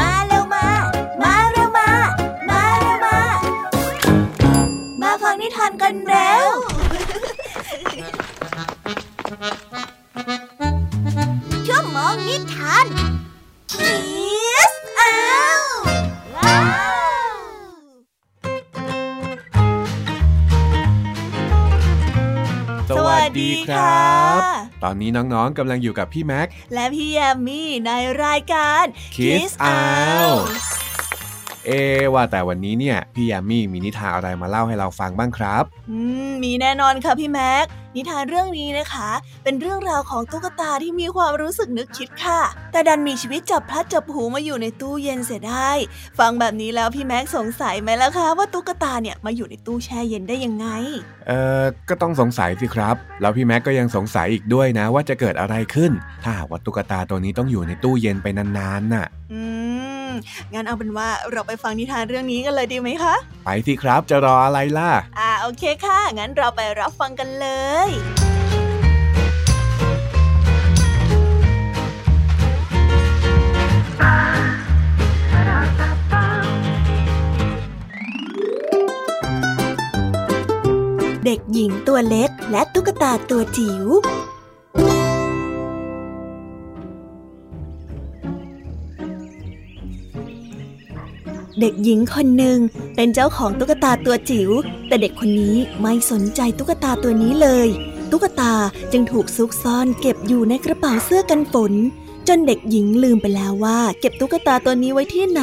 ม อนนี้น้องๆกำลังอยู่กับพี่แม็ก และพี่แยมมี่ในรายการ Kiss Out เอว่าแต่วันนี้เนี่ย พี่ยามีมีนิทานอะไรมาเล่าให้เราฟังบ้างครับ อืม มีแน่นอนค่ะพี่แม็ก นิทานเรื่องนี้นะคะ เป็นเรื่องราวของตุ๊กตาที่มีความรู้สึกนึกคิดค่ะ แต่ดันมีชีวิตจับพลัดจับผลูมาอยู่ในตู้เย็นเสียได้ ฟังแบบนี้แล้วพี่แม็กสงสัยไหมล่ะคะ ว่าตุ๊กตาเนี่ยมาอยู่ในตู้แช่เย็นได้ยังไง เอ่อ ก็ต้องสงสัยสิครับ แล้วพี่แม็กก็ยังสงสัยอีกด้วยนะ ว่าจะเกิดอะไรขึ้น ถ้าหากว่าตุ๊กตาตัวนี้ต้องอยู่ในตู้เย็นไปนานๆน่ะ อืม งั้นเอาเป็นว่าเราไปฟังนิทานเรื่องนี้กันเลยดีไหมคะ ไปสิครับจะรออะไรล่ะ อ่าโอเคค่ะ งั้นเราไปรับฟังกันเลยเด็กหญิงตัวเล็กและตุ๊กตาตัวจิ๋ว เด็กหญิงคนหนึ่งเป็นเจ้าของตุ๊กตาตัวจิ๋ว แต่เด็กคนนี้ไม่สนใจตุ๊กตาตัวนี้เลย ตุ๊กตาจึงถูกซุกซ่อนเก็บอยู่ในกระเป๋าเสื้อกันฝน จนเด็กหญิงลืมไปแล้วว่าเก็บตุ๊กตาตัวนี้ไว้ที่ไหน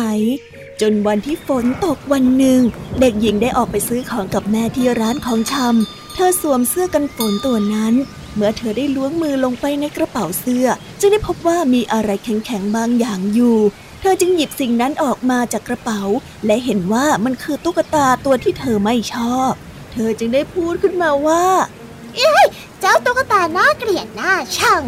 จนวันที่ฝนตกวันหนึ่ง เด็กหญิงได้ออกไปซื้อของกับแม่ที่ร้านของชำเธอสวมเสื้อกันฝนตัวนั้น เมื่อเธอได้ล้วงมือลงไปในกระเป๋าเสื้อ จึงได้พบว่ามีอะไรแข็งๆบางอย่างอยู่ ธอจึงหยิบสิ่งนั้นออกมาจากกระเป๋า และเห็นว่ามันคือตุ๊กตาตัวที่เธอไม่ชอบ เธอจึงได้พูดขึ้นมาว่าเจ้าตุ๊กตาน่าเกลียดน่าชัง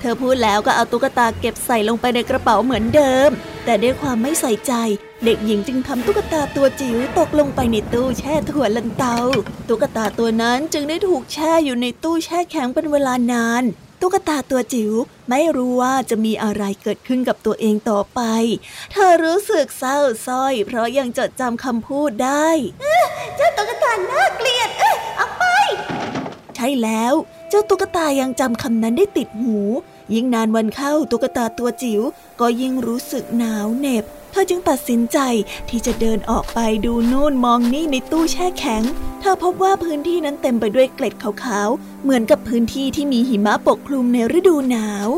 เธอพูดแล้วก็เอาตุ๊กตาเก็บใส่ลงไปในกระเป๋าเหมือนเดิม แต่ด้วยความไม่ใส่ใจ เด็กหญิงจึงทำตุ๊กตาตัวจิ๋วตกลงไปในตู้แช่ถั่วลันเตา ตุ๊กตาตัวนั้นจึงได้ถูกแช่อยู่ในตู้แช่แข็งเป็นเวลานาน ตุ๊กตาตัวจิ๋วไม่รู้ว่าจะมีอะไรเกิดขึ้นกับตัวเองต่อไป เธอรู้สึกเศร้าส้อย เพราะยังจดจำคำพูดได้เจ้าตุ๊กตาน่าเกลียด เอ้ยเอาไป ใช่แล้ว เจ้าตุ๊กตายังจำคำนั้นได้ติดหู ยิ่งนานวันเข้าตุ๊กตาตัวจิ๋วก็ยิ่งรู้สึกหนาวเหน็บเธอจึงตัดสินใจที่จะเดินออกไปดูนู่นมองนี่ในตู้แช่แข็ง เธอพบว่าพื้นที่นั้นเต็มไปด้วยเกล็ดขาวๆ เหมือนกับพื้นที่ที่มีหิมะปกคลุมในฤดูหนาว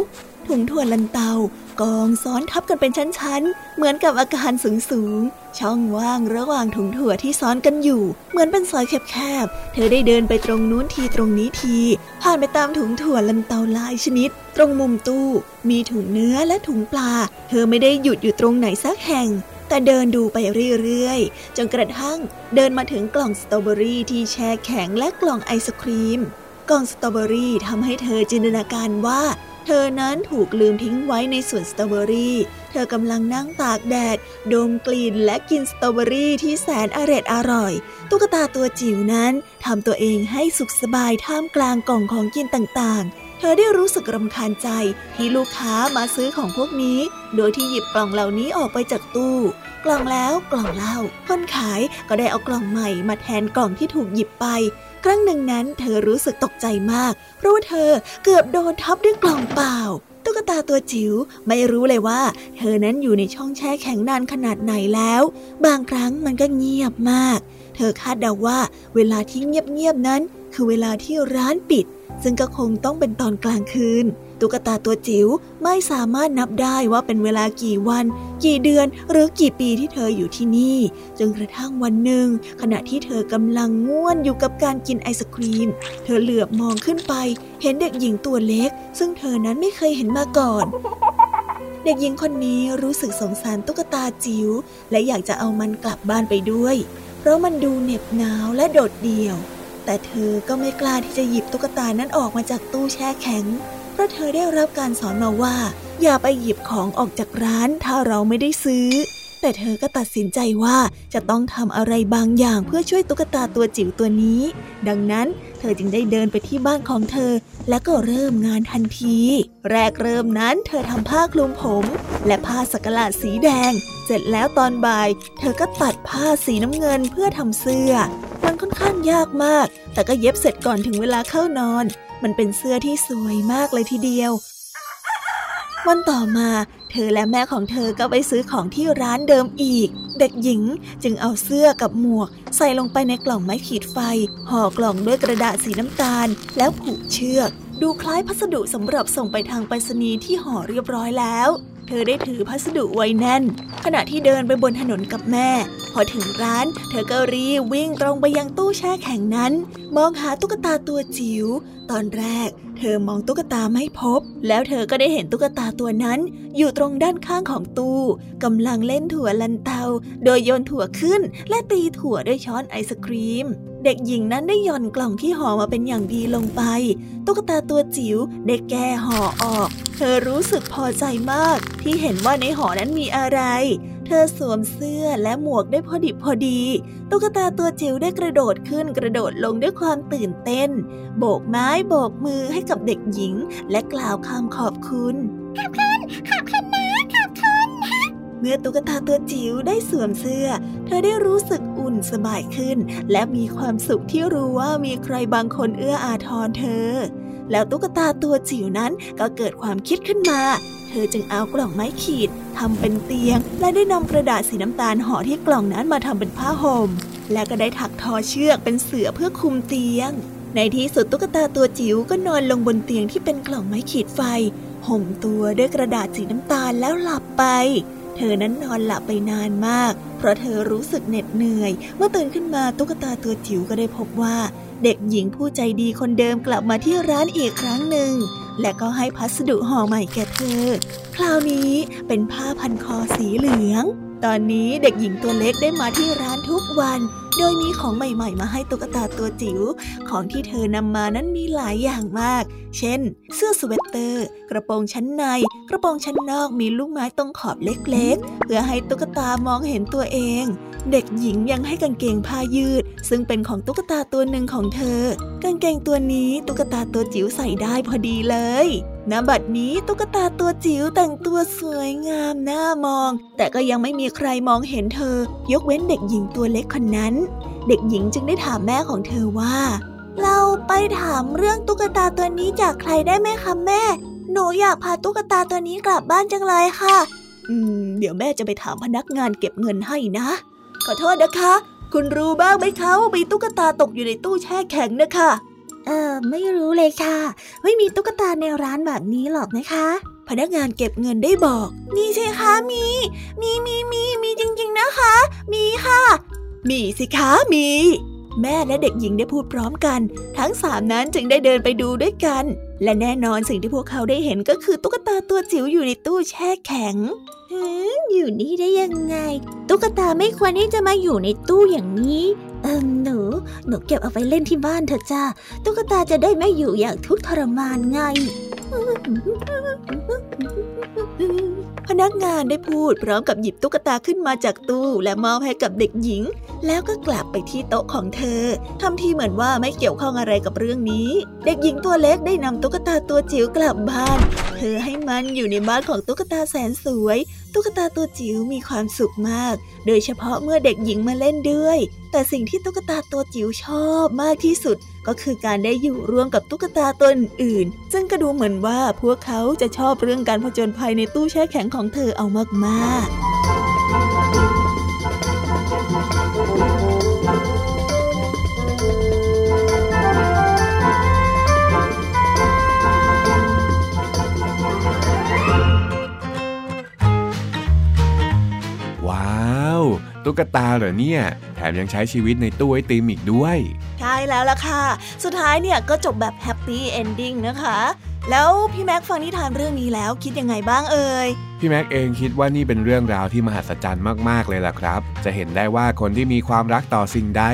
ถุงถั่วลันเตากองซ้อนทับกันเป็นชั้นๆ เหมือนกับอาคารสูงๆ ช่องว่างระหว่างถุงถั่วที่ซ้อนกันอยู่ เหมือนเป็นซอยแคบๆ เธอได้เดินไปตรงนู้นทีตรงนี้ที ผ่านไปตามถุงถั่วลันเตาหลายชนิด ตรงมุมตู้ มีถุงเนื้อและถุงปลา เธอไม่ได้หยุดอยู่ตรงไหนสักแห่ง แต่เดินดูไปเรื่อยๆ จนกระทั่งเดินมาถึงกล่องสตรอเบอรี่ที่แช่แข็งและกล่องไอศครีมกล่องสตรอเบอรี่ทำให้เธอจินตนาการว่า เธอนั้นถูกลืมทิ้งไว้ในสวนสตรอเบอรี่ เธอกำลังนั่งตากแดด ดมกลิ่นและกินสตรอเบอรี่ที่แสนอร่อยอร่อย ตุ๊กตาตัวจิ๋วนั้นทำตัวเองให้สุขสบายท่ามกลางกล่องของกินต่างๆเธอได้รู้สึกรำคาญใจที่ลูกค้ามาซื้อของพวกนี้ โดยที่หยิบกล่องเหล่านี้ออกไปจากตู้ กล่องแล้วกล่องเล่าคนขายก็ได้เอากล่องใหม่มาแทนกล่องที่ถูกหยิบไป ครั้งหนึ่งนั้นเธอรู้สึกตกใจมาก เพราะว่าเธอเกือบโดนทับด้วยกล่องเปล่า ตุ๊กตาตัวจิ๋วไม่รู้เลยว่า เธอนั้นอยู่ในช่องแช่แข็งนานขนาดไหนแล้ว บางครั้งมันก็เงียบมาก เธอคาดเดาว่าเวลาที่เงียบๆนั้น คือเวลาที่ร้านปิด ซึ่งก็คงต้องเป็นตอนกลางคืน ตุ๊กตาตัวจิ๋วไม่สามารถนับได้ว่าเป็นเวลากี่วัน กี่เดือนหรือกี่ปีที่เธออยู่ที่นี่ จนกระทั่งวันหนึ่ง ขณะที่เธอกำลังง่วนอยู่กับการกินไอศครีม เธอเหลือบมองขึ้นไป เห็นเด็กหญิงตัวเล็ก ซึ่งเธอนั้นไม่เคยเห็นมาก่อนเด็กหญิงคนนี้รู้สึกสงสารตุ๊กตาจิ๋วและอยากจะเอามันกลับบ้านไปด้วย เพราะมันดูเหน็บหนาวและโดดเดี่ยว แต่เธอก็ไม่กล้าที่จะหยิบตุ๊กตานั้นออกมาจากตู้แช่แข็ง ราะเธอได้รับการสอนมาว่า อย่าไปหยิบของออกจากร้านถ้าเราไม่ได้ซื้อ แต่เธอก็ตัดสินใจว่าจะต้องทำอะไรบางอย่างเพื่อช่วยตุ๊กตาตัวจิ๋วตัวนี้ ดังนั้นเธอจึงได้เดินไปที่บ้านของเธอ และก็เริ่มงานทันที แรกเริ่มนั้นเธอทำผ้าคลุมผม และผ้าสักหลาดสีแดง เสร็จแล้วตอนบ่าย เธอก็ตัดผ้าสีน้ำเงินเพื่อทำเสื้อ มันค่อนข้างยากมาก แต่ก็เย็บเสร็จก่อนถึงเวลาเข้านอน มันเป็นเสื้อที่สวยมากเลยทีเดียว วันต่อมา เธอและแม่ของเธอก็ไปซื้อของที่ร้านเดิมอีก เด็กหญิงจึงเอาเสื้อกับหมวก ใส่ลงไปในกล่องไม้ขีดไฟ ห่อกล่องด้วยกระดาษสีน้ำตาล แล้วผูกเชือก ดูคล้ายพัสดุสำหรับส่งไปทางไปรษณีย์ที่ห่อเรียบร้อยแล้ว เธอได้ถือพัสดุไว้แน่น ขณะที่เดินไปบนถนนกับแม่ พอถึงร้าน เธอก็รีวิ่งตรงไปยังตู้แช่แข็งนั้น มองหาตุ๊กตาตัวจิ๋วตอนแรก เธอมองตุ๊กตาไม่พบ แล้วเธอก็ได้เห็นตุ๊กตาตัวนั้น อยู่ตรงด้านข้างของตู้กำลังเล่นถั่วลันเตา โดยโยนถั่วขึ้น และตีถั่วด้วยช้อนไอศครีม เด็กหญิงนั้นได้ย่อนกล่องที่ห่อมาเป็นอย่างดีลงไป ตุ๊กตาตัวจิ๋วได้แก้ห่อออก เธอรู้สึกพอใจมากที่เห็นว่าในห่อนั้นมีอะไร เธอสวมเสื้อและหมวกได้พอดิบพอดี ตุ๊กตาตัวจิ๋วได้กระโดดขึ้นกระโดดลงด้วยความตื่นเต้น โบกไม้โบกมือให้กับเด็กหญิง และกล่าวคำขอบคุณ ขอบคุณ ขอบคุณนะขอบคุณเมื่อตุ๊กตาตัวจิ๋วได้สวมเสื้อ เธอได้รู้สึกอุ่นสบายขึ้น และมีความสุขที่รู้ว่ามีใครบางคนเอื้ออาทรเธอ แล้วตุ๊กตาตัวจิ๋วนั้นก็เกิดความคิดขึ้นมา เธอจึงเอากล่องไม้ขีดทำเป็นเตียง และได้นำกระดาษสีน้ำตาลห่อที่กล่องนั้นมาทำเป็นผ้าห่ม และก็ได้ถักทอเชือกเป็นเสื่อเพื่อคุมเตียง ในที่สุดตุ๊กตาตัวจิ๋วก็นอนลงบนเตียงที่เป็นกล่องไม้ขีดไฟ ห่มตัวด้วยกระดาษสีน้ำตาลแล้วหลับไป เธอนั้นนอนหลับไปนานมาก เพราะเธอรู้สึกเหน็ดเหนื่อย เมื่อตื่นขึ้นมาตุ๊กตาตัวจิ๋วก็ได้พบว่า เด็กหญิงผู้ใจดีคนเดิมกลับมาที่ร้านอีกครั้งหนึ่ง และก็ให้พัสดุห่อใหม่แก่เธอ คราวนี้เป็นผ้าพันคอสีเหลือง ตอนนี้เด็กหญิงตัวเล็กได้มาที่ร้านทุกวัน โดยมีของใหม่ๆ มาให้ตุ๊กตาตัวจิ๋ว ของที่เธอนำมานั้นมีหลายอย่างมาก เช่น เสื้อสเวตเตอร์ กระโปรงชั้นใน กระโปรงชั้นนอกมีลูกไม้ตรงขอบเล็กๆ เพื่อให้ตุ๊กตามองเห็นตัวเอง เด็กหญิงยังให้กางเกงผ้ายืด ซึ่งเป็นของตุ๊กตาตัวหนึ่งของเธอ กางเกงตัวนี้ตุ๊กตาตัวจิ๋วใส่ได้พอดีเลย ณบัดนี้ตุ๊กตาตัวจิ๋วแต่งตัวสวยงามน่ามอง แต่ก็ยังไม่มีใครมองเห็นเธอ ยกเว้นเด็กหญิงตัวเล็กคนนั้น เด็กหญิงจึงได้ถามแม่ของเธอว่า เราไปถามเรื่องตุ๊กตาตัวนี้จากใครได้ไหมคะแม่ หนูอยากพาตุ๊กตาตัวนี้กลับบ้านจังเลยค่ะ อืม เดี๋ยวแม่จะไปถามพนักงานเก็บเงินให้นะ ขอโทษนะคะ คุณรู้บ้างไหมคะว่ามีตุ๊กตาตกอยู่ในตู้แช่แข็งนะคะ เออไม่รู้เลยค่ะ ไม่มีตุ๊กตาในร้านแบบนี้หรอกนะคะ พนักงานเก็บเงินได้บอก มีใช่คะมี มีมีมีมีจริงๆนะคะ มีค่ะ มีสิคะมี แม่และเด็กหญิงได้พูดพร้อมกัน ทั้งสามนั้นจึงได้เดินไปดูด้วยกัน และแน่นอนสิ่งที่พวกเขาได้เห็นก็คือตุ๊กตาตัวจิ๋วอยู่ในตู้แช่แข็งอยู่นี่ได้ยังไง ตุ๊กตาไม่ควรที่จะมาอยู่ในตู้อย่างนี้ เออหนู หนูเก็บเอาไปเล่นที่บ้านเถอะจ้าตุ๊กตาจะได้ไม่อยู่อย่างทุกข์ทรมานไง พนักงานได้พูดพร้อมกับหยิบตุ๊กตาขึ้นมาจากตู้ และมอบให้กับเด็กหญิง แล้วก็กลับไปที่โต๊ะของเธอทำทีเหมือนว่าไม่เกี่ยวข้องอะไรกับเรื่องนี้ เด็กหญิงตัวเล็กได้นำตุ๊กตาตัวจิ๋วกลับบ้าน เธอให้มันอยู่ในบ้านของตุ๊กตาแสนสวย ตุ๊กตาตัวจิ๋วมีความสุขมาก โดยเฉพาะเมื่อเด็กหญิงมาเล่นด้วย แต่สิ่งที่ตุ๊กตาตัวจิ๋วชอบมากที่สุด ก็คือการได้อยู่ร่วมกับตุ๊กตาตัวอื่น ซึ่งก็ดูเหมือนว่าพวกเขาจะชอบเรื่องการผจญภัยในตู้แช่แข็งของเธอเอามากๆ ตุ๊กตาเหรอเนี่ย แถมยังใช้ชีวิตในตู้ไอติมอีกด้วย ใช่แล้วล่ะค่ะ สุดท้ายเนี่ยก็จบแบบ happy ending นะคะ แล้วพี่แม็กฟังนิทานเรื่องนี้แล้วคิดยังไงบ้างเอ่ย พี่แม็กเองคิดว่านี่เป็นเรื่องราวที่มหัศจรรย์มากๆเลยล่ะครับ จะเห็นได้ว่าคนที่มีความรักต่อสิ่งใด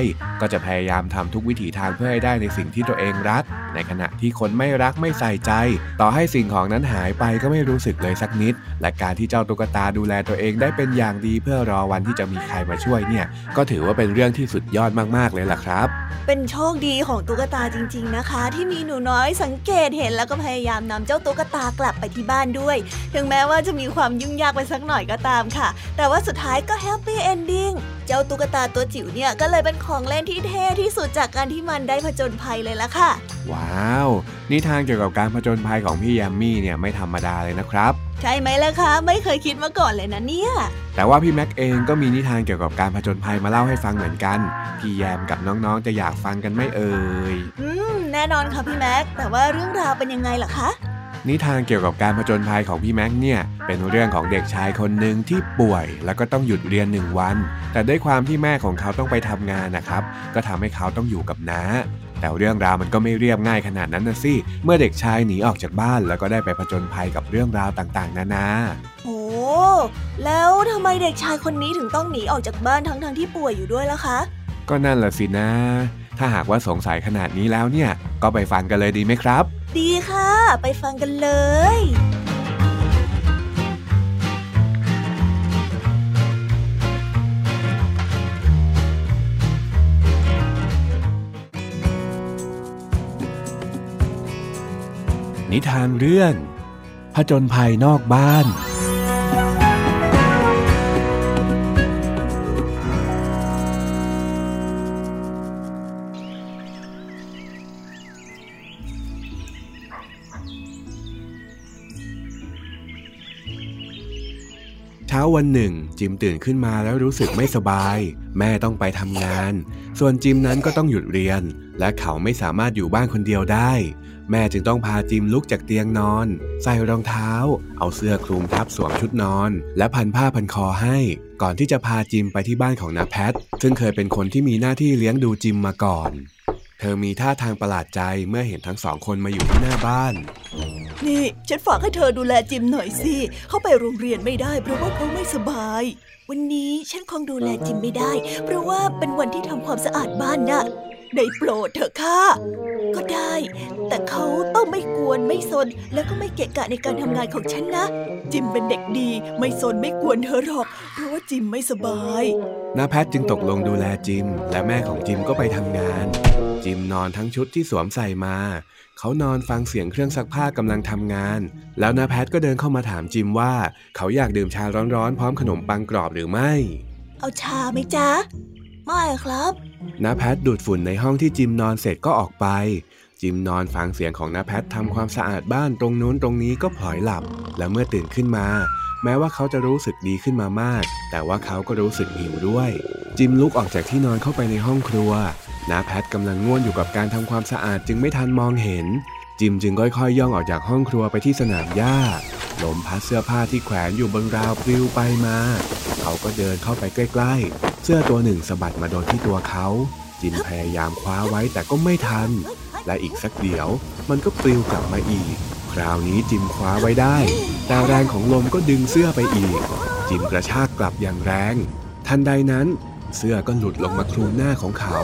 ก็จะพยายามทำทุกวิถีทางเพื่อให้ได้ในสิ่งที่ตัวเองรัก ในขณะที่คนไม่รักไม่ใส่ใจ ต่อให้สิ่งของนั้นหายไปก็ไม่รู้สึกเลยสักนิด และการที่เจ้าตุ๊กตาดูแลตัวเองได้เป็นอย่างดีเพื่อรอวันที่จะมีใครมาช่วยเนี่ย ก็ถือว่าเป็นเรื่องที่สุดยอดมากๆเลยล่ะครับเป็นโชคดีของตุ๊กตาจริง ๆนะคะ ที่มีหนูน้อยสังเกตเห็นแล้วก็พยายามนำเจ้าตุ๊กตากลับไปที่บ้านด้วย ถึงแม้ว่าจะมีความยุ่งยากไปสักหน่อยก็ตามค่ะ แต่ว่าสุดท้ายก็ happy ending เจ้าตุ๊กตาตัวจิ๋วเนี่ยก็เลยเป็นของเล่นที่เท่ที่สุดจากการที่มันได้ผจญภัยเลยละค่ะ ว้าว นิทานเกี่ยวกับการผจญภัยของพี่แยมมี่เนี่ยไม่ธรรมดาเลยนะครับ ใช่ไหมล่ะคะ ไม่เคยคิดมาก่อนเลยนะเนี่ย แต่ว่าพี่แม็กเองก็มีนิทานเกี่ยวกับการผจญภัยมาเล่าให้ฟังเหมือนกัน พี่แยมกับน้องๆจะอยากฟังกันไม่เอ่ย อืม แน่นอนค่ะพี่แม็ก แต่ว่าเรื่องราวเป็นยังไงล่ะคะ นิทานเกี่ยวกับการผจญภัยของพี่แม็กเนี่ยเป็นเรื่องของเด็กชายคนหนึ่งที่ป่วย แล้วก็ต้องหยุดเรียนหนึ่งวัน แต่ด้วยความที่แม่ของเขาต้องไปทำงานนะครับ ก็ทำให้เขาต้องอยู่กับน้าแต่เรื่องราวมันก็ไม่เรียบง่ายขนาดนั้นนะสิ เมื่อเด็กชายหนีออกจากบ้านแล้วก็ได้ไปผจญภัยกับเรื่องราวต่างๆ นานาโอ้แล้วทำไมเด็กชายคนนี้ถึงต้องหนีออกจากบ้านทั้งๆที่ป่วยอยู่ด้วยล่ะคะ ก็นั่นแหละสินะ ถ้าหากว่าสงสัยขนาดนี้แล้วเนี่ย ก็ไปฟังกันเลยดีไหมครับ ดีค่ะ ไปฟังกันเลยนิทานเรื่องผจญภัยนอกบ้าน ช้าวันหนึ่ง จิมตื่นขึ้นมาแล้วรู้สึกไม่สบาย แม่ต้องไปทำงาน ส่วนจิมนั้นก็ต้องหยุดเรียน และเขาไม่สามารถอยู่บ้านคนเดียวได้ แม่จึงต้องพาจิมลุกจากเตียงนอน ใส่รองเท้า เอาเสื้อคลุมทับสวมชุดนอน และพันผ้าพันคอให้ ก่อนที่จะพาจิมไปที่บ้านของนาแพทซึ่งเคยเป็นคนที่มีหน้าที่เลี้ยงดูจิมมาก่อน เธอมีท่าทางประหลาดใจเมื่อเห็นทั้งสองคนมาอยู่ที่หน้าบ้าน นี่ ฉันฝากให้เธอดูแลจิมหน่อยสิ เขาไปโรงเรียนไม่ได้ เพราะว่าเขาไม่สบาย วันนี้ฉันคงดูแลจิมไม่ได้ เพราะว่าเป็นวันที่ทำความสะอาดบ้านนะได้โปรดเถอะค่ะ ก็ได้ แต่เขาต้องไม่กวนไม่ซน แล้วก็ไม่เกะกะในการทำงานของฉันนะ จิมเป็นเด็กดี ไม่ซนไม่กวนเธอหรอก เพราะว่าจิมไม่สบาย นาแพทจึงตกลงดูแลจิม และแม่ของจิมก็ไปทำงาน จิมนอนทั้งชุดที่สวมใส่มา เขานอนฟังเสียงเครื่องซักผ้ากำลังทำงาน แล้วนาแพทก็เดินเข้ามาถามจิมว่า เขาอยากดื่มชาร้อนๆ พร้อมขนมปังกรอบหรือไม่ เอาชาไหมจ๊ะ ไม่ครับน้าแพทดูดฝุ่นในห้องที่จิมนอนเสร็จก็ออกไป จิมนอนฟังเสียงของน้าแพททำความสะอาดบ้านตรงนู้นตรงนี้ก็พลอยหลับ และเมื่อตื่นขึ้นมา แม้ว่าเขาจะรู้สึกดีขึ้นมามาก แต่ว่าเขาก็รู้สึกหิวด้วย จิมลุกออกจากที่นอนเข้าไปในห้องครัว น้าแพทกำลังง่วนอยู่กับการทำความสะอาดจึงไม่ทันมองเห็น จิมจึงค่อยๆย่องออกจากห้องครัวไปที่สนามหญ้าลมพัดเสื้อผ้าที่แขวนอยู่บนราวปลิวไปมา เขาก็เดินเข้าไปใกล้ๆ เสื้อตัวหนึ่งสะบัดมาโดนที่ตัวเขา จินพยายามคว้าไว้แต่ก็ไม่ทัน และอีกสักเดี๋ยวมันก็ปลิวกลับมาอีก คราวนี้จิมคว้าไว้ได้ แต่แรงของลมก็ดึงเสื้อไปอีก จิมกระชากกลับอย่างแรง ทันใดนั้น เสื้อก็หลุดลงมาคลุมหน้าของเขา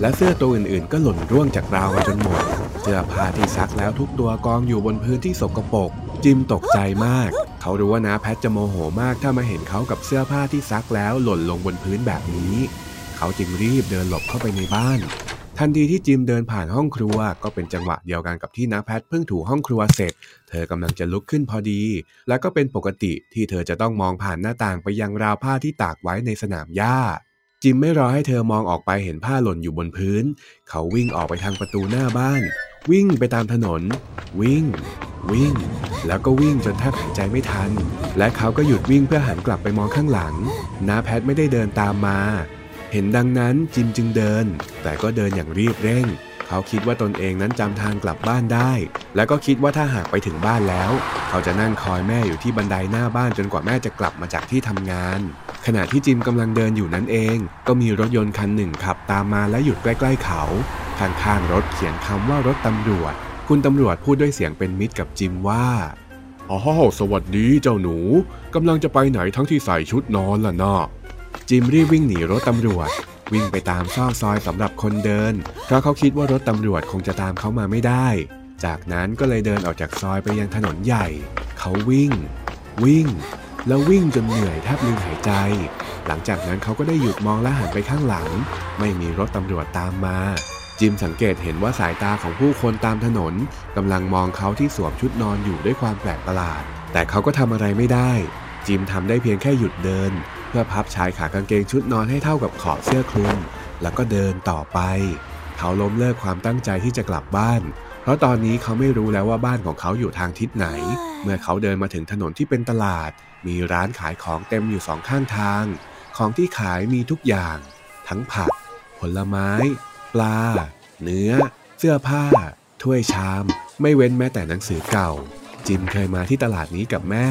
และเสื้อตัวอื่นๆ ก็หล่นร่วงจากราวจนหมด เสื้อผ้าที่ซักแล้วทุกตัวกองอยู่บนพื้นที่สกปรก จิมตกใจมาก เขารู้ว่านาแพทจะโมโหมากถ้ามาเห็นเขากับเสื้อผ้าที่ซักแล้วหล่นลงบนพื้นแบบนี้ เขาจึงรีบเดินหลบเข้าไปในบ้าน ทันทีที่จิมเดินผ่านห้องครัว ก็เป็นจังหวะเดียวกันกับที่นาแพทเพิ่งถูห้องครัวเสร็จ เธอกำลังจะลุกขึ้นพอดี และก็เป็นปกติที่เธอจะต้องมองผ่านหน้าต่างไปยังราวผ้าที่ตากไว้ในสนามหญ้า จิมไม่รอให้เธอมองออกไปเห็นผ้าหล่นอยู่บนพื้น เขาวิ่งออกไปทางประตูหน้าบ้าน วิ่งไปตามถนน วิ่ง วิ่ง แล้วก็วิ่งจนแทบหายใจไม่ทัน และเขาก็หยุดวิ่งเพื่อหันกลับไปมองข้างหลังนาแพทไม่ได้เดินตามมา เห็นดังนั้นจิมจึงเดิน แต่ก็เดินอย่างรีบเร่ง เขาคิดว่าตนเองนั้นจำทางกลับบ้านได้ และก็คิดว่าถ้าหากไปถึงบ้านแล้ว เขาจะนั่งคอยแม่อยู่ที่บันไดหน้าบ้านจนกว่าแม่จะกลับมาจากที่ทำงาน ขณะที่จิมกำลังเดินอยู่นั้นเอง ก็มีรถยนต์คันหนึ่งขับตามมาและหยุดใกล้ ๆ เขา ข้างๆรถเขียนคำว่ารถตำรวจ คุณตำรวจพูดด้วยเสียงเป็นมิตรกับจิมว่าอ้าวสวัสดีเจ้าหนูกำลังจะไปไหนทั้งที่ใส่ชุดนอนล่ะนะจิมรีบวิ่งหนีรถตำรวจ วิ่งไปตามซอกซอยสำหรับคนเดิน เพราะเขาคิดว่ารถตำรวจคงจะตามเขามาไม่ได้ จากนั้นก็เลยเดินออกจากซอยไปยังถนนใหญ่ เขาวิ่ง วิ่ง แล้ววิ่งจนเหนื่อยแทบลืมหายใจ หลังจากนั้นเขาก็ได้หยุดมองและหันไปข้างหลัง ไม่มีรถตำรวจตามมา จิมสังเกตเห็นว่าสายตาของผู้คนตามถนนกำลังมองเขาที่สวมชุดนอนอยู่ด้วยความแปลกประหลาด แต่เขาก็ทำอะไรไม่ได้ จิมทำได้เพียงแค่หยุดเดิน พื่อพับชายขากางเกงชุดนอนให้เท่ากับขอบเสื้อคลุม แล้วก็เดินต่อไป เขาล้มเลิกความตั้งใจที่จะกลับบ้าน เพราะตอนนี้เขาไม่รู้แล้วว่าบ้านของเขาอยู่ทางทิศไหน เมื่อเขาเดินมาถึงถนนที่เป็นตลาด มีร้านขายของเต็มอยู่สองข้างทาง ของที่ขายมีทุกอย่าง ทั้งผัก ผลไม้ ปลา เนื้อ เสื้อผ้า ถ้วยชาม ไม่เว้นแม้แต่หนังสือเก่า จิมเคยมาที่ตลาดนี้กับแม่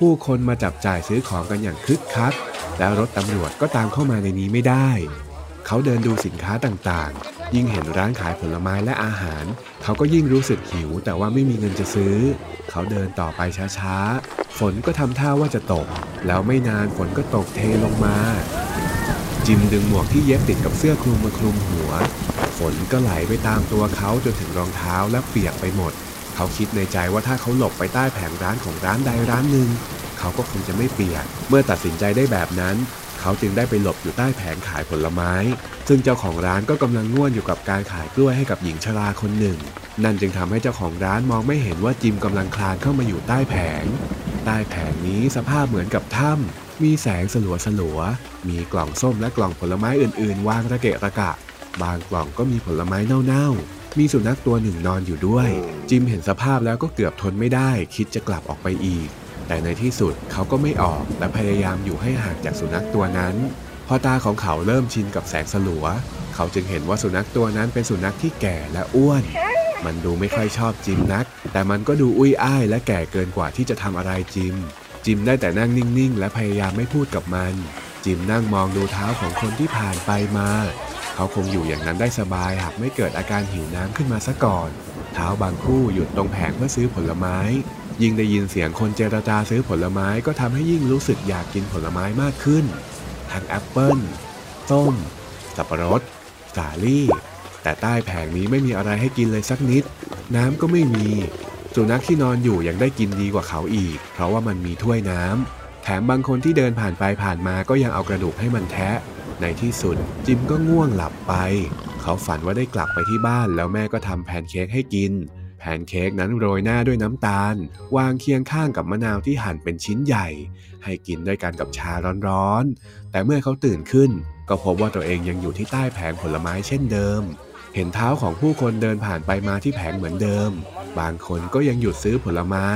ผู้คนมาจับจ่ายซื้อของกันอย่างคึกคัก แล้วรถตำรวจก็ตามเข้ามาในนี้ไม่ได้ เขาเดินดูสินค้าต่างๆ ยิ่งเห็นร้านขายผลไม้และอาหาร เขาก็ยิ่งรู้สึกหิว แต่ว่าไม่มีเงินจะซื้อ เขาเดินต่อไปช้าๆ ฝนก็ทำท่าว่าจะตก แล้วไม่นานฝนก็ตกเทลงมา จิมดึงหมวกที่เย็บติดกับเสื้อคลุมมาคลุมหัว ฝนก็ไหลไปตามตัวเขาจนถึงรองเท้าและเปียกไปหมดเขาคิดในใจว่าถ้าเขาหลบไปใต้แผงร้านของร้านใดร้านหนึ่ง เขาก็คงจะไม่เปียก เมื่อตัดสินใจได้แบบนั้น เขาจึงได้ไปหลบอยู่ใต้แผงขายผลไม้ ซึ่งเจ้าของร้านก็กำลังง่วนอยู่กับการขายกล้วยให้กับหญิงชราคนหนึ่ง นั่นจึงทำให้เจ้าของร้านมองไม่เห็นว่าจิมกำลังคลานเข้ามาอยู่ใต้แผง ใต้แผงนี้สภาพเหมือนกับถ้ำมีแสงสลัวสลัวๆมีกล่องส้มและกล่องผลไม้อื่น ๆ วางระเกะระกะ บางกล่องก็มีผลไม้เน่าๆ มีสุนัขตัวหนึ่งนอนอยู่ด้วย จิมเห็นสภาพแล้วก็เกือบทนไม่ได้ คิดจะกลับออกไปอีก แต่ในที่สุดเขาก็ไม่ออกและพยายามอยู่ให้ห่างจากสุนัขตัวนั้น พอตาของเขาเริ่มชินกับแสงสลัว เขาจึงเห็นว่าสุนัขตัวนั้นเป็นสุนัขที่แก่และอ้วน มันดูไม่ค่อยชอบจิมนัก แต่มันก็ดูอุ้ยอ้ายและแก่เกินกว่าที่จะทำอะไรจิม จิมได้แต่นั่งนิ่งๆ และพยายามไม่พูดกับมัน จิมนั่งมองดูเท้าของคนที่ผ่านไปมา เขาคงอยู่อย่างนั้นได้สบายหากไม่เกิดอาการหิวน้ำขึ้นมาซะก่อน เท้าบางคู่หยุดตรงแผงเพื่อซื้อผลไม้ ยิ่งได้ยินเสียงคนเจรจาซื้อผลไม้ก็ทำให้ยิ่งรู้สึกอยากกินผลไม้มากขึ้น ทั้งแอปเปิ้ลส้ม สับปะรด สาลี่ แต่ใต้แผงนี้ไม่มีอะไรให้กินเลยสักนิด น้ำก็ไม่มี สุนัขที่นอนอยู่ยังได้กินดีกว่าเขาอีก เพราะว่ามันมีถ้วยน้ำแถมบางคนที่เดินผ่านไปผ่านมาก็ยังเอากระดูกให้มันแทะ ในที่สุด จิมก็ง่วงหลับไป เขาฝันว่าได้กลับไปที่บ้านแล้วแม่ก็ทำแพนเค้กให้กิน แพนเค้กนั้นโรยหน้าด้วยน้ำตาล วางเคียงข้างกับมะนาวที่หั่นเป็นชิ้นใหญ่ ให้กินด้วยกันกับชาร้อนๆ แต่เมื่อเขาตื่นขึ้น ก็พบว่าตัวเองยังอยู่ที่ใต้แผงผลไม้เช่นเดิม เห็นเท้าของผู้คนเดินผ่านไปมาที่แผงเหมือนเดิม บางคนก็ยังหยุดซื้อผลไม้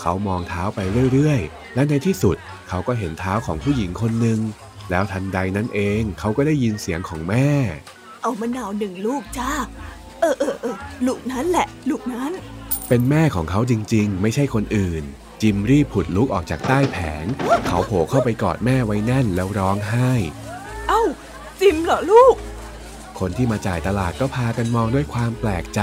เขามองเท้าไปเรื่อยๆ และในที่สุดเขาก็เห็นเท้าของผู้หญิงคนหนึ่ง แล้วทันใดนั้นเองเขาก็ได้ยินเสียงของแม่ เอามะนาวหนึ่งลูกจ้า เออเออเออลูกนั้นแหละ ลูกนั้น เป็นแม่ของเขาจริงๆ ไม่ใช่คนอื่น จิมรีบผุดลุกออกจากใต้แผง เขาโผล่เข้าไปกอดแม่ไว้แน่นแล้วร้องไห้ เอ้า จิมเหรอลูก คนที่มาจ่ายตลาดก็พากันมองด้วยความแปลกใจ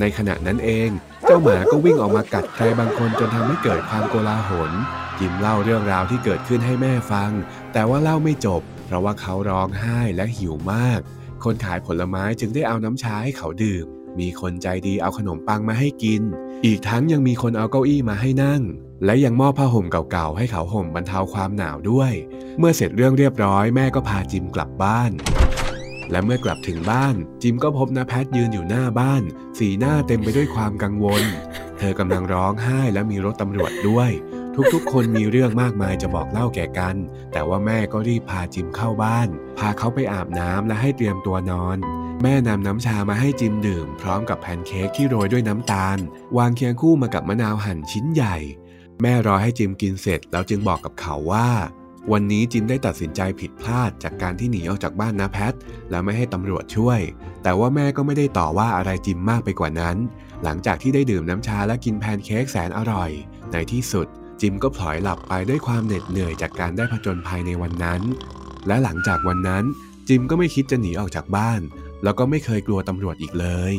ในขณะนั้นเอง เจ้าหมาก็วิ่งออกมากัดใครบางคนจนทำให้เกิดความโกลาหล จิมเล่าเรื่องราวที่เกิดขึ้นให้แม่ฟัง แต่ว่าเล่าไม่จบ เพราะว่าเขาร้องไห้และหิวมาก คนขายผลไม้จึงได้เอาน้ำชาให้เขาดื่ม มีคนใจดีเอาขนมปังมาให้กิน อีกทั้งยังมีคนเอาเก้าอี้มาให้นั่ง และยังมอบผ้าห่มเก่าๆให้เขาห่มบรรเทาความหนาวด้วย เมื่อเสร็จเรื่องเรียบร้อยแม่ก็พาจิมกลับบ้านและเมื่อกลับถึงบ้าน จิมก็พบนาแพทยืนอยู่หน้าบ้าน สีหน้าเต็มไปด้วยความกังวล เธอกำลังร้องไห้และมีรถตำรวจด้วย ทุกๆ คนมีเรื่องมากมายจะบอกเล่าแก่กัน แต่ว่าแม่ก็รีบพาจิมเข้าบ้าน พาเขาไปอาบน้ำและให้เตรียมตัวนอน แม่นำน้ำชามาให้จิมดื่ม พร้อมกับแพนเค้กที่โรยด้วยน้ำตาล วางเคียงคู่มากับมะนาวหั่นชิ้นใหญ่ แม่รอให้จิมกินเสร็จ แล้วจึงบอกกับเขาว่าวันนี้จิมได้ตัดสินใจผิดพลาดจากการที่หนีออกจากบ้านนะแพท และไม่ให้ตำรวจช่วย แต่ว่าแม่ก็ไม่ได้ต่อว่าอะไรจิมมากไปกว่านั้น หลังจากที่ได้ดื่มน้ำชาและกินแพนเค้กแสนอร่อย ในที่สุด จิมก็พลอยหลับไปด้วยความเหน็ดเหนื่อยจากการได้ผจญภัยในวันนั้น และหลังจากวันนั้นจิมก็ไม่คิดจะหนีออกจากบ้าน แล้วก็ไม่เคยกลัวตำรวจอีกเลย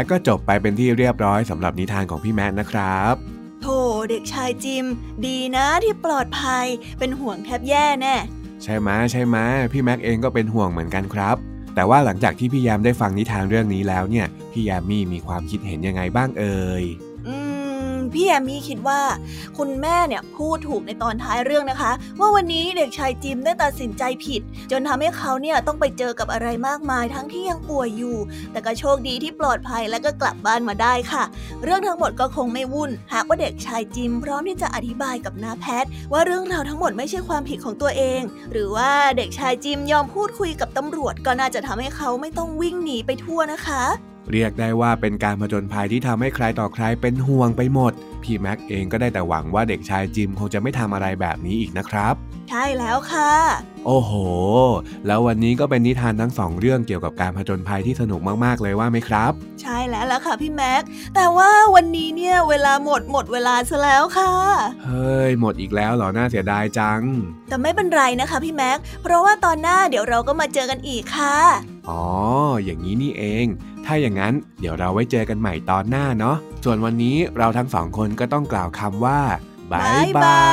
และก็จบไปเป็นที่เรียบร้อยสำหรับนิทานของพี่แม็กนะครับโธ่เด็กชายจิม ดีนะที่ปลอดภัย เป็นห่วงแทบแย่แน่ใช่ไหมใช่ไหมพี่แม็กเองก็เป็นห่วงเหมือนกันครับ แต่ว่าหลังจากที่พี่ยามได้ฟังนิทานเรื่องนี้แล้วเนี่ย พี่ยามีมีความคิดเห็นยังไงบ้างเอ่ย พี่แอมมี่คิดว่า คุณแม่เนี่ยพูดถูกในตอนท้ายเรื่องนะคะ ว่าวันนี้เด็กชายจิมได้ตัดสินใจผิด จนทำให้เขาเนี่ยต้องไปเจอกับอะไรมากมายทั้งที่ยังป่วยอยู่ แต่ก็โชคดีที่ปลอดภัยและก็กลับบ้านมาได้ค่ะ เรื่องทั้งหมดก็คงไม่วุ่น หากว่าเด็กชายจิมพร้อมที่จะอธิบายกับน้าแพทว่าเรื่องราวทั้งหมดไม่ใช่ความผิดของตัวเอง หรือว่าเด็กชายจิมยอมพูดคุยกับตำรวจก็น่าจะทำให้เขาไม่ต้องวิ่งหนีไปทั่วนะคะ เรียกได้ว่าเป็นการผจญภัยที่ทำให้ใครต่อใครเป็นห่วงไปหมด พี่แม็กเองก็ได้แต่หวังว่าเด็กชายจิมคงจะไม่ทำอะไรแบบนี้อีกนะครับ ใช่แล้วค่ะ โอ้โห แล้ววันนี้ก็เป็นนิทานทั้งสองเรื่องเกี่ยวกับการผจญภัยที่สนุกมากๆเลยว่าไหมครับ ใช่แล้วล่ะค่ะพี่แม็ก แต่ว่าวันนี้เนี่ยเวลาหมดหมดเวลาซะแล้วค่ะ เฮ้ยหมดอีกแล้วเหรอ น่าเสียดายจัง แต่ไม่เป็นไรนะคะพี่แม็ก เพราะว่าตอนหน้าเดี๋ยวเราก็มาเจอกันอีกค่ะ อ๋อ อย่างนี้นี่เอง ถ้าอย่างนั้นเดี๋ยวเราไว้เจอกันใหม่ตอนหน้าเนาะ ส่วนวันนี้เราทั้งสองคนก็ต้องกล่าวคำว่าบายบา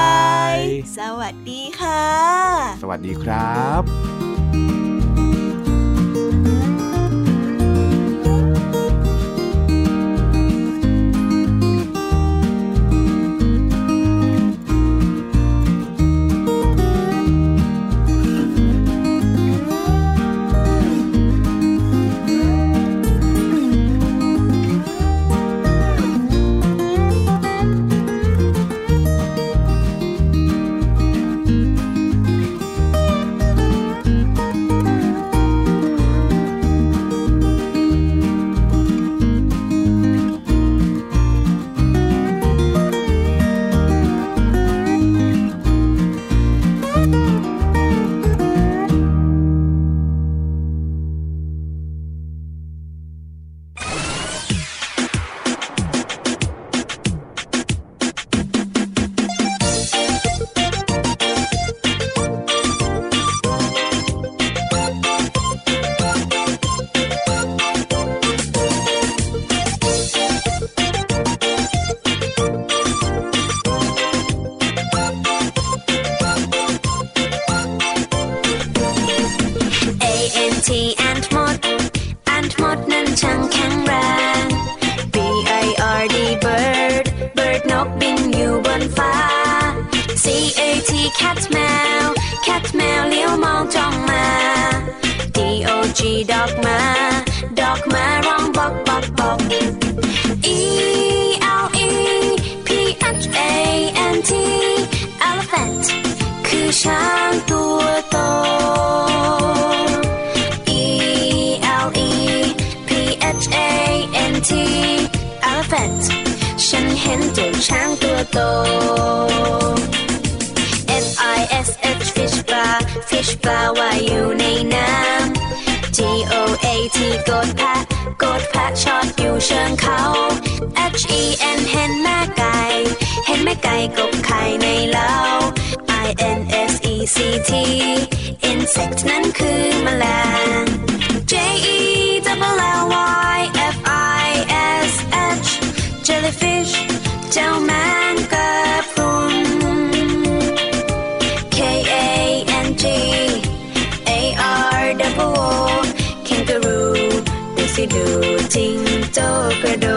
ย สวัสดีค่ะ สวัสดีครับ ลาว่าอยู่ในน้ำ G O A T กดแพะกดแพะชอดอยู่เชิงเขา H E N เห็นแม่ไก่ เห็นแม่ไก่กบไข่ในเล้า I N S E C T insect นั้นคือแมลง J E W L L Y F I S H jellyfish เจ้าแม่ ting to credo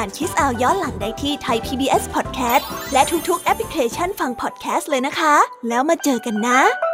การคิสอาวย้อนหลังได้ที่ไทย PBS Podcast และทุกๆแอปพลิเคชันฟังพอดแคสต์เลยนะคะ แล้วมาเจอกันนะ